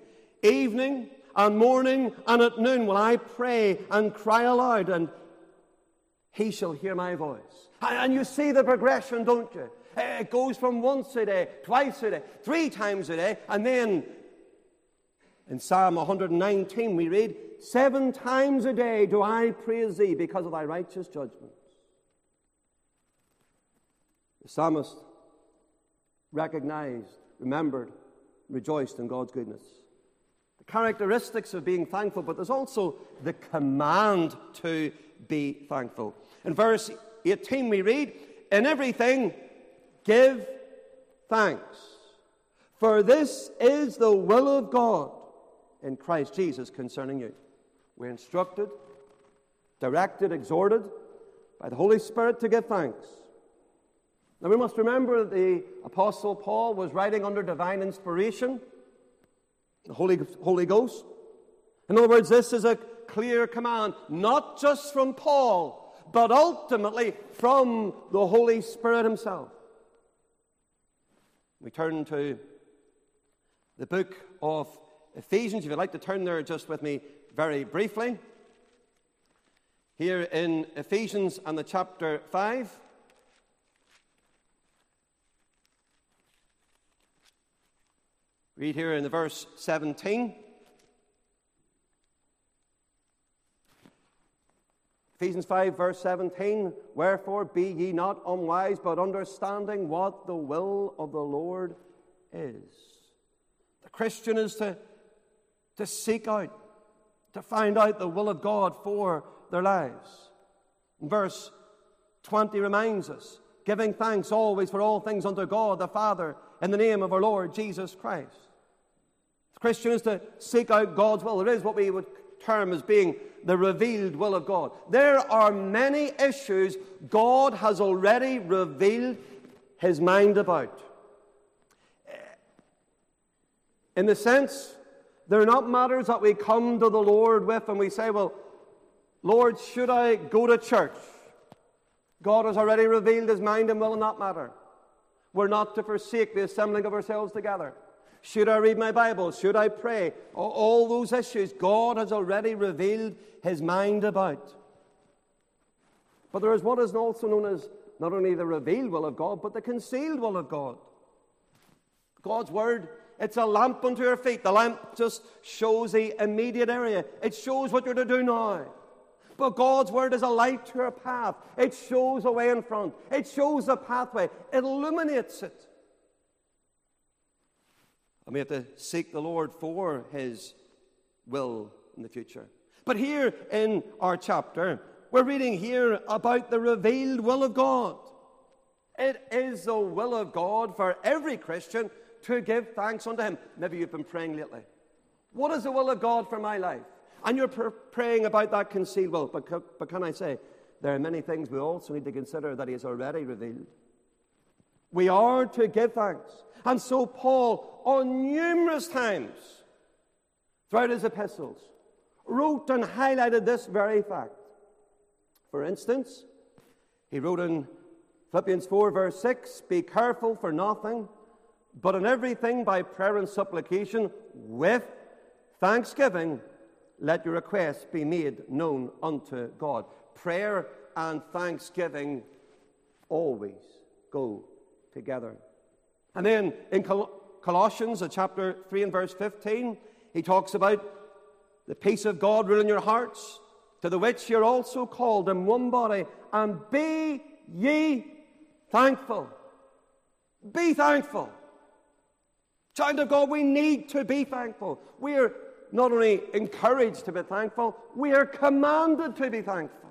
evening and morning and at noon will I pray and cry aloud, and he shall hear my voice. And you see the progression, don't you? Eh, it goes from once a day, twice a day, three times a day, and then in Psalm 119 we read, Seven times a day do I praise thee because of thy righteous judgments. The psalmist recognized, remembered, rejoiced in God's goodness. The characteristics of being thankful, but there's also the command to be thankful. In verse 18, we read, In everything, give thanks, for this is the will of God in Christ Jesus concerning you. We're instructed, directed, exhorted by the Holy Spirit to give thanks. Now we must remember that the Apostle Paul was writing under divine inspiration, the Holy, Holy Ghost. In other words, this is a clear command, not just from Paul, but ultimately from the Holy Spirit Himself. We turn to the book of Ephesians. If you'd like to turn there just with me very briefly. Here in Ephesians and the chapter 5. Read here in the verse 17. Ephesians 5, verse 17 Wherefore be ye not unwise, but understanding what the will of the Lord is. The Christian is to, to seek out, to find out the will of God for their lives. And verse 20 reminds us giving thanks always for all things unto God the Father in the name of our Lord Jesus Christ. Christians to seek out God's will. There is what we would term as being the revealed will of God. There are many issues God has already revealed his mind about. In the sense, they're not matters that we come to the Lord with and we say, Well, Lord, should I go to church? God has already revealed his mind and will in that matter. We're not to forsake the assembling of ourselves together. Should I read my Bible? Should I pray? All those issues God has already revealed his mind about. But there is what is also known as not only the revealed will of God, but the concealed will of God. God's word, it's a lamp unto your feet. The lamp just shows the immediate area, it shows what you're to do now. But God's word is a light to your path. It shows a way in front. It shows a pathway. It illuminates it. And we have to seek the Lord for his will in the future. But here in our chapter, we're reading here about the revealed will of God. It is the will of God for every Christian to give thanks unto him. Maybe you've been praying lately. What is the will of God for my life? And you're pr- praying about that concealed. But, but can I say, there are many things we also need to consider that He has already revealed. We are to give thanks. And so, Paul, on numerous times throughout his epistles, wrote and highlighted this very fact. For instance, he wrote in Philippians 4, verse 6 Be careful for nothing, but in everything by prayer and supplication with thanksgiving let your requests be made known unto God. Prayer and thanksgiving always go together. And then in Col- Colossians, chapter 3 and verse 15, he talks about the peace of God ruling your hearts, to the which you're also called in one body, and be ye thankful. Be thankful. Child of God, we need to be thankful. We're not only encouraged to be thankful, we are commanded to be thankful.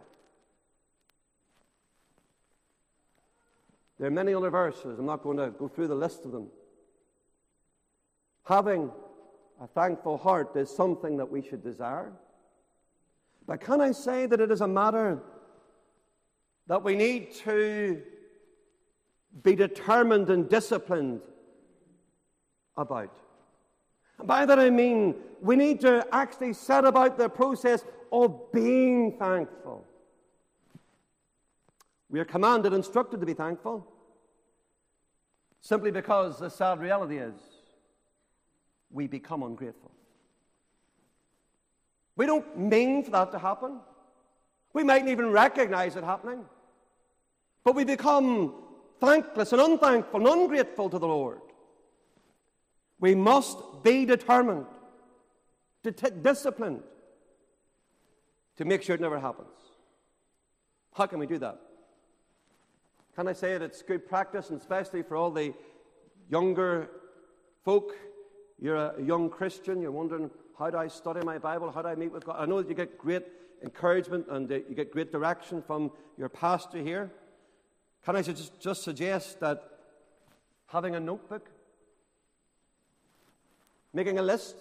There are many other verses. I'm not going to go through the list of them. Having a thankful heart is something that we should desire. But can I say that it is a matter that we need to be determined and disciplined about? And by that I mean we need to actually set about the process of being thankful. We are commanded, instructed to be thankful, simply because the sad reality is we become ungrateful. We don't mean for that to happen. We mightn't even recognize it happening. But we become thankless and unthankful and ungrateful to the Lord. We must be determined, to t- disciplined, to make sure it never happens. How can we do that? Can I say that it's good practice, and especially for all the younger folk? You're a young Christian, you're wondering, how do I study my Bible? How do I meet with God? I know that you get great encouragement and uh, you get great direction from your pastor here. Can I just, just suggest that having a notebook making a list,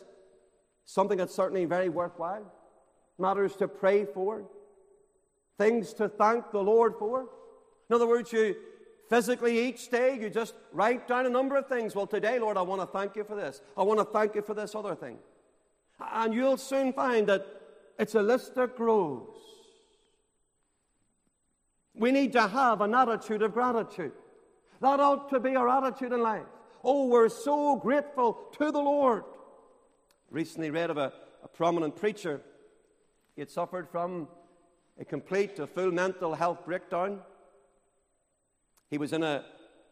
something that's certainly very worthwhile, matters to pray for, things to thank the Lord for. In other words, you physically each day, you just write down a number of things. Well, today, Lord, I want to thank you for this. I want to thank you for this other thing. And you'll soon find that it's a list that grows. We need to have an attitude of gratitude. That ought to be our attitude in life. Oh, we're so grateful to the Lord. Recently read of a, a prominent preacher. He had suffered from a complete, a full mental health breakdown. He was in a,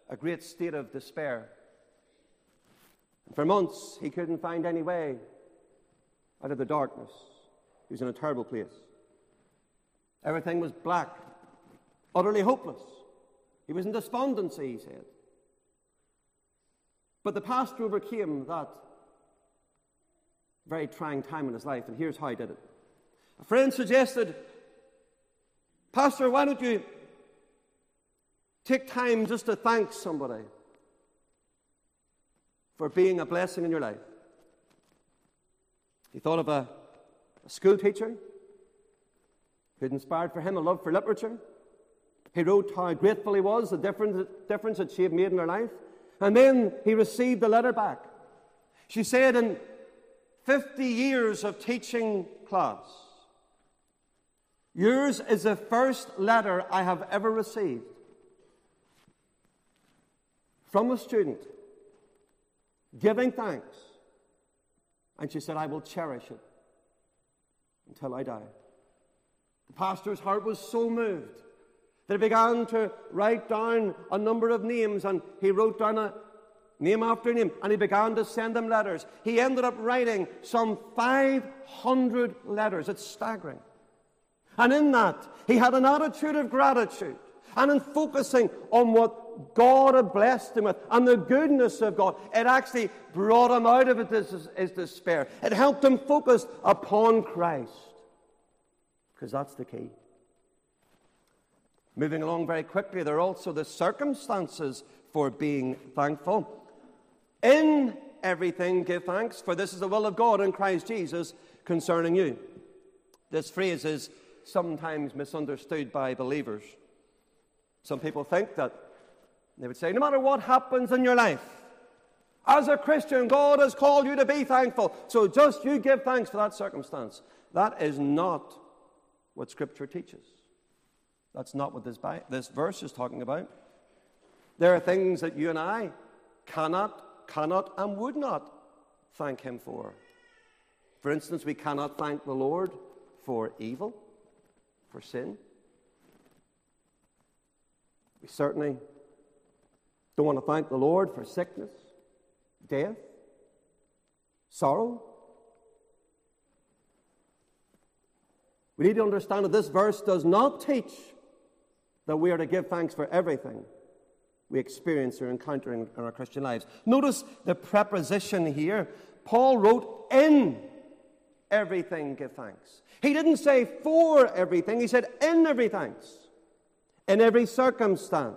a great state of despair. For months, he couldn't find any way out of the darkness. He was in a terrible place. Everything was black, utterly hopeless. He was in despondency, he said. But the pastor overcame that very trying time in his life, and here's how he did it. A friend suggested, Pastor, why don't you Take time just to thank somebody for being a blessing in your life. He thought of a, a school teacher who'd inspired for him a love for literature. He wrote how grateful he was, the difference, difference that she had made in her life. And then he received the letter back. She said, in 50 years of teaching class, yours is the first letter I have ever received from a student giving thanks. And she said, I will cherish it until I die. The pastor's heart was so moved he began to write down a number of names, and he wrote down a name after name, and he began to send them letters. He ended up writing some 500 letters. It's staggering. And in that, he had an attitude of gratitude. And in focusing on what God had blessed him with and the goodness of God, it actually brought him out of his, his despair. It helped him focus upon Christ. Because that's the key. Moving along very quickly, there are also the circumstances for being thankful. In everything, give thanks, for this is the will of God in Christ Jesus concerning you. This phrase is sometimes misunderstood by believers. Some people think that they would say, no matter what happens in your life, as a Christian, God has called you to be thankful. So just you give thanks for that circumstance. That is not what Scripture teaches. That's not what this, this verse is talking about. There are things that you and I cannot, cannot, and would not thank Him for. For instance, we cannot thank the Lord for evil, for sin. We certainly don't want to thank the Lord for sickness, death, sorrow. We need to understand that this verse does not teach that we are to give thanks for everything we experience or encounter in, our Christian lives. Notice the preposition here. Paul wrote, In everything give thanks. He didn't say for everything, he said in every thanks in every circumstance,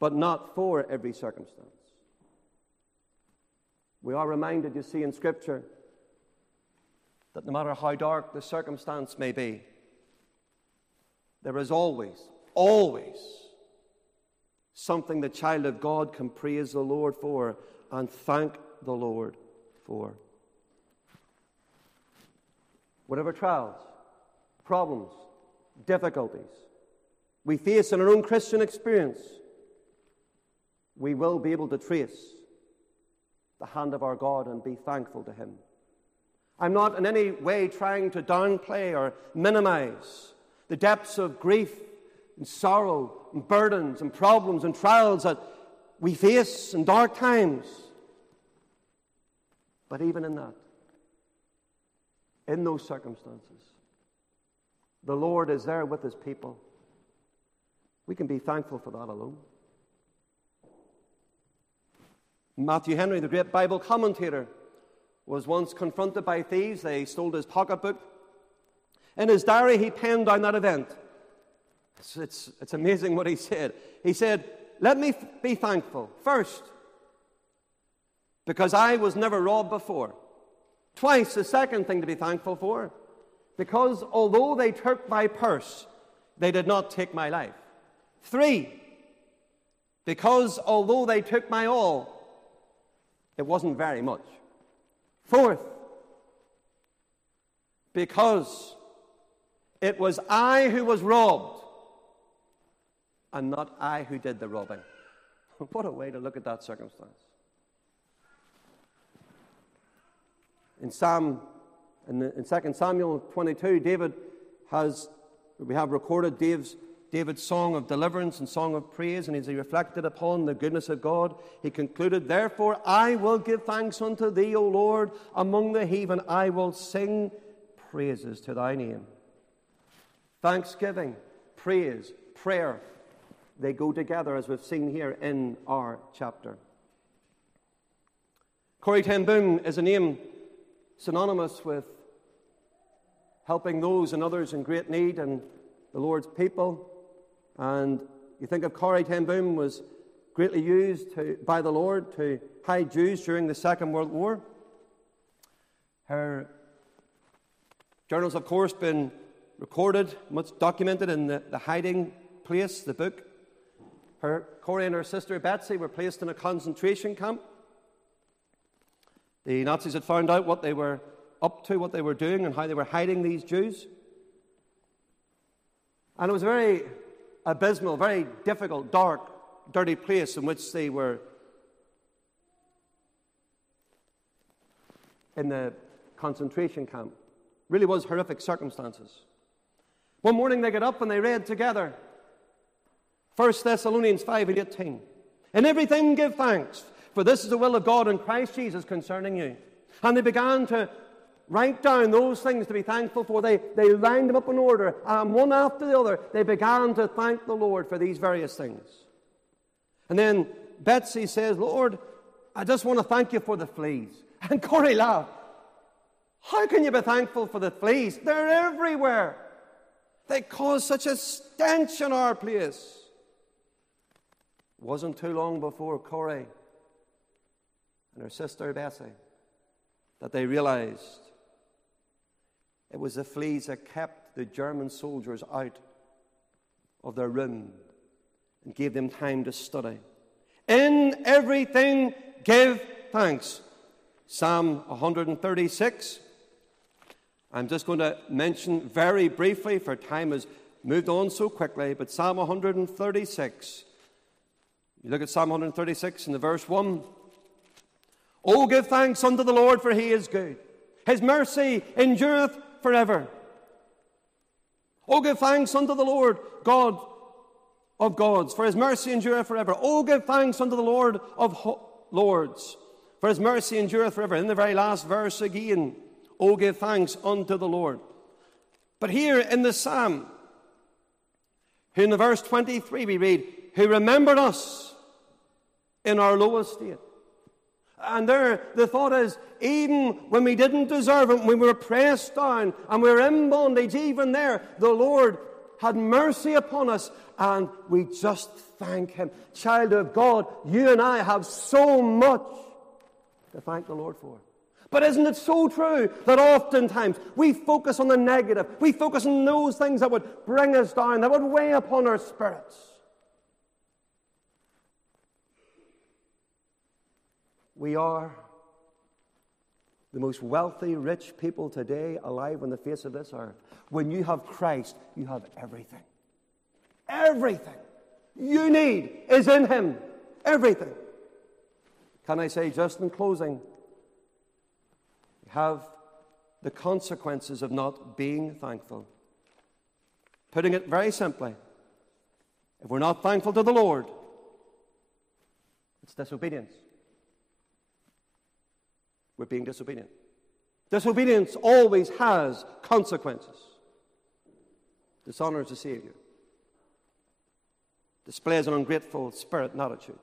but not for every circumstance. We are reminded, you see, in Scripture that no matter how dark the circumstance may be, there is always, always something the child of God can praise the Lord for and thank the Lord for. Whatever trials, problems, difficulties we face in our own Christian experience, we will be able to trace the hand of our God and be thankful to Him. I'm not in any way trying to downplay or minimize the depths of grief and sorrow and burdens and problems and trials that we face in dark times. But even in that, in those circumstances, the Lord is there with his people. We can be thankful for that alone. Matthew Henry, the great Bible commentator, was once confronted by thieves. They stole his pocketbook. In his diary, he penned down that event. It's, it's, it's amazing what he said. He said, Let me be thankful. First, because I was never robbed before. Twice, the second thing to be thankful for because although they took my purse, they did not take my life. Three, because although they took my all, it wasn't very much. Fourth, because it was I who was robbed and not I who did the robbing. what a way to look at that circumstance. In Psalm in, the, in 2 Samuel 22, David has, we have recorded Dave's, David's song of deliverance and song of praise, and as he reflected upon the goodness of God, he concluded, Therefore I will give thanks unto thee, O Lord, among the heathen. I will sing praises to thy name. Thanksgiving, praise, prayer, they go together, as we've seen here in our chapter. Corrie Ten Boom is a name synonymous with helping those and others in great need and the Lord's people. And you think of Corrie Ten Boom was greatly used to, by the Lord to hide Jews during the Second World War. Her journals, of course, been recorded, much documented in the, the hiding place, the book. Her Corrie and her sister Betsy were placed in a concentration camp. The Nazis had found out what they were up to, what they were doing, and how they were hiding these Jews. And it was a very abysmal, very difficult, dark, dirty place in which they were in the concentration camp. Really was horrific circumstances. One morning they got up and they read together 1 Thessalonians 5 and 18. In everything give thanks, for this is the will of God in Christ Jesus concerning you. And they began to write down those things to be thankful for. They, they lined them up in order, and one after the other, they began to thank the Lord for these various things. And then Betsy says, Lord, I just want to thank you for the fleas. And Corrie laughed. How can you be thankful for the fleas? They're everywhere. They caused such a stench in our place. It wasn't too long before Corrie and her sister Bessie that they realized it was the fleas that kept the German soldiers out of their room and gave them time to study. In everything, give thanks. Psalm 136. I'm just going to mention very briefly, for time has moved on so quickly, but Psalm 136. You look at Psalm 136 in the verse 1. Oh, give thanks unto the Lord, for he is good. His mercy endureth forever. Oh, give thanks unto the Lord, God of gods, for his mercy endureth forever. Oh, give thanks unto the Lord of ho- lords, for his mercy endureth forever. In the very last verse again, oh, give thanks unto the Lord. But here in the psalm, in the verse 23, we read, Who remembered us in our low estate and there, the thought is, even when we didn't deserve it, when we were pressed down and we were in bondage, even there, the Lord had mercy upon us, and we just thank Him. Child of God, you and I have so much to thank the Lord for. But isn't it so true that oftentimes we focus on the negative? We focus on those things that would bring us down, that would weigh upon our spirits. We are the most wealthy, rich people today alive on the face of this earth. When you have Christ, you have everything. Everything you need is in Him. Everything. Can I say, just in closing, have the consequences of not being thankful. Putting it very simply, if we're not thankful to the Lord, it's disobedience we're being disobedient. Disobedience always has consequences. Dishonors the Savior. Displays an ungrateful spirit and attitude.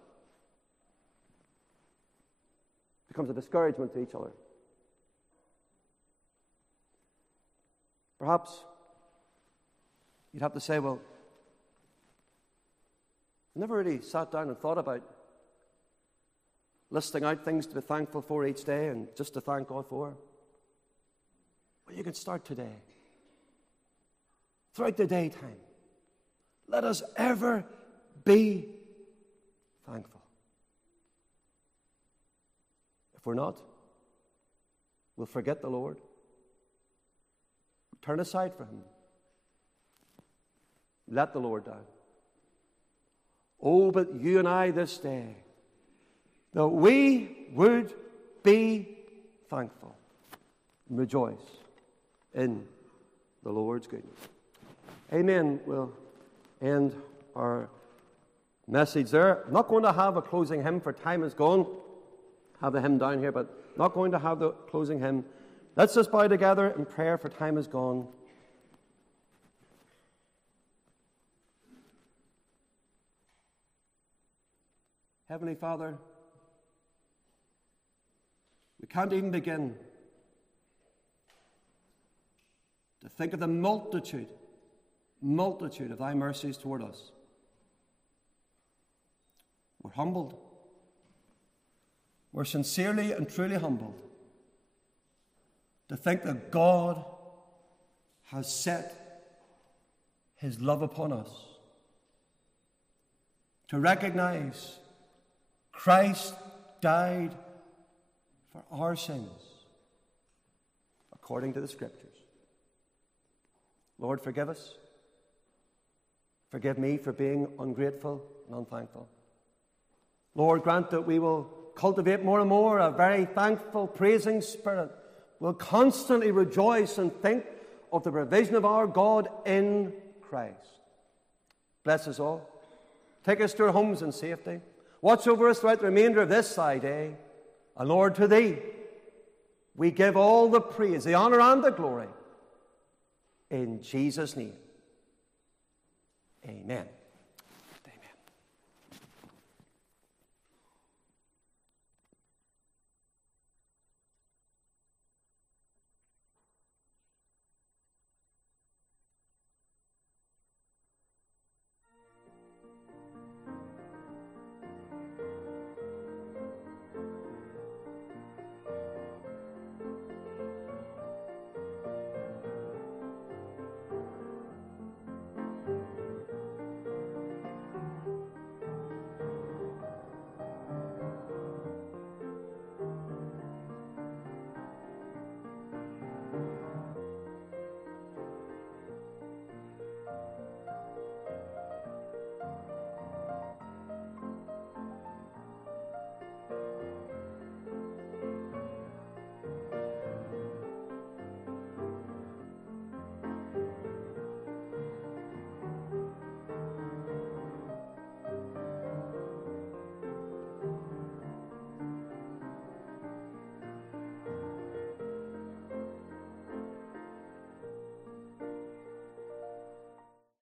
Becomes a discouragement to each other. Perhaps you'd have to say, well, I never really sat down and thought about listing out things to be thankful for each day and just to thank God for? Well, you can start today. Throughout the daytime. Let us ever be thankful. If we're not, we'll forget the Lord. Turn aside from Him. Let the Lord down. Oh, but you and I this day that we would be thankful and rejoice in the Lord's goodness. Amen. We'll end our message there. I'm not going to have a closing hymn for time is gone. Have the hymn down here, but not going to have the closing hymn. Let's just bow together in prayer for time is gone. Heavenly Father, we can't even begin to think of the multitude, multitude of thy mercies toward us. We're humbled. We're sincerely and truly humbled to think that God has set his love upon us, to recognize Christ died for our sins according to the Scriptures. Lord, forgive us. Forgive me for being ungrateful and unthankful. Lord, grant that we will cultivate more and more a very thankful, praising spirit. We'll constantly rejoice and think of the provision of our God in Christ. Bless us all. Take us to our homes in safety. Watch over us throughout the remainder of this thy day. And Lord, to thee we give all the praise, the honor, and the glory. In Jesus' name. Amen.